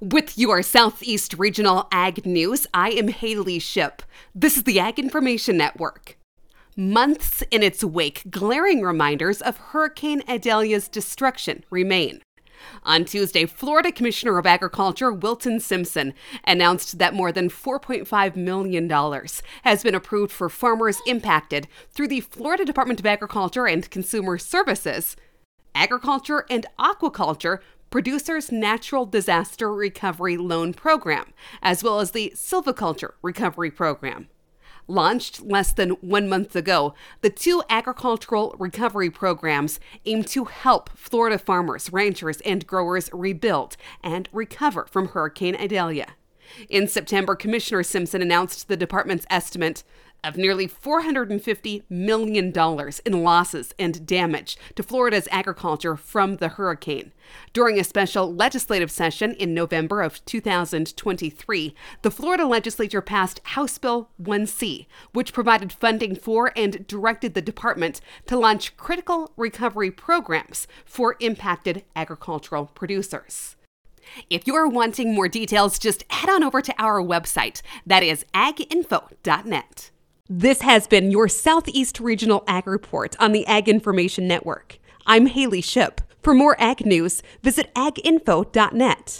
With your Southeast Regional Ag News, I am Haley Ship. This is the Ag Information Network. Months in its wake, glaring reminders of Hurricane Idalia's destruction remain. On Tuesday, Florida Commissioner of Agriculture Wilton Simpson announced that more than $4.5 million has been approved for farmers impacted through the Florida Department of Agriculture and Consumer Services, Agriculture and Aquaculture Producers Natural Disaster Recovery Loan Program, as well as the Silviculture Recovery Program. Launched less than one month ago, the two agricultural recovery programs aim to help Florida farmers, ranchers, and growers rebuild and recover from Hurricane Idalia. In September, Commissioner Simpson announced the department's estimate of nearly $450 million in losses and damage to Florida's agriculture from the hurricane. During a special legislative session in November of 2023, the Florida legislature passed House Bill 1C, which provided funding for and directed the department to launch critical recovery programs for impacted agricultural producers. If you're wanting more details, just head on over to our website. That is aginfo.net. This has been your Southeast Regional Ag Report on the Ag Information Network. I'm Haley Ship. For more ag news, visit aginfo.net.